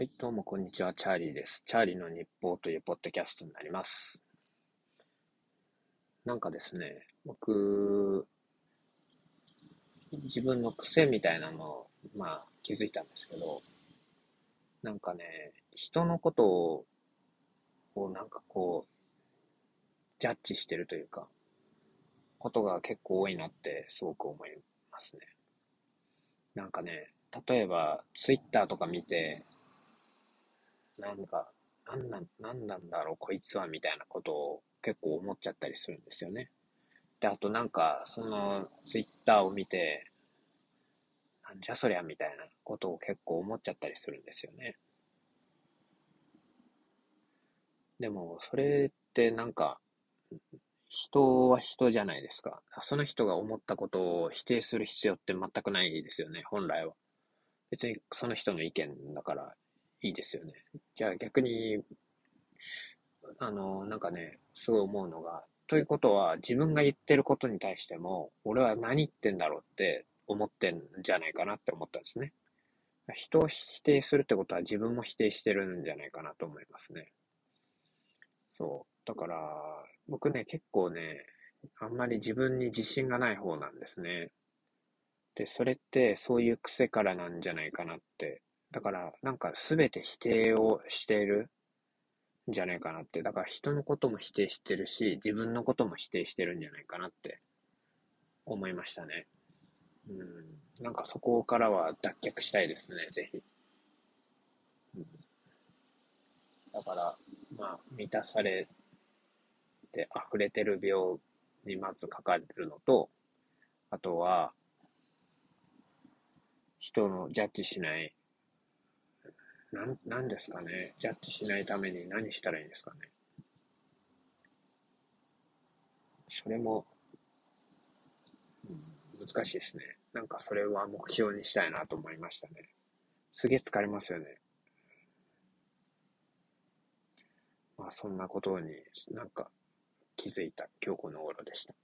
はい、どうもこんにちは、チャーリーです。チャーリーの日報というポッドキャストになります。なんかですね、僕、自分の癖みたいなのを、まあ、気づいたんですけど、なんかね、人のことを、をなんかこう、ジャッジしてるというか、ことが結構多いなってすごく思いますね。なんかね、例えば、ツイッターとか見て、なんか、なんなん、なんなんだろう、こいつは、みたいなことを結構思っちゃったりするんですよね。で、あとなんか、その、ツイッターを見て、なんじゃそりゃ、みたいなことを結構思っちゃったりするんですよね。でも、それってなんか、人は人じゃないですか。その人が思ったことを否定する必要って全くないですよね、本来は。別にその人の意見だからいいですよね。じゃあ逆に、あの、なんかね、すごい思うのが、ということは自分が言ってることに対しても、俺は何言ってんだろうって思ってんじゃないかなって思ったんですね。人を否定するってことは自分も否定してるんじゃないかなと思いますね。そう。だから、僕ね、結構ね、あんまり自分に自信がない方なんですね。で、それってそういう癖からなんじゃないかなって。だから、なんか全て否定をしているんじゃないかなって。だから人のことも否定してるし、自分のことも否定してるんじゃないかなって思いましたね。うん。なんかそこからは脱却したいですね、ぜひ。うん、だから、まあ、満たされて溢れてる病にまずかかるのと、あとは、人のジャッジしない、なん、なんですかね？ジャッジしないために何したらいいんですかね？それも、難しいですね。なんかそれは目標にしたいなと思いましたね。すげえ疲れますよね。まあそんなことになんか気づいた今日この頃でした。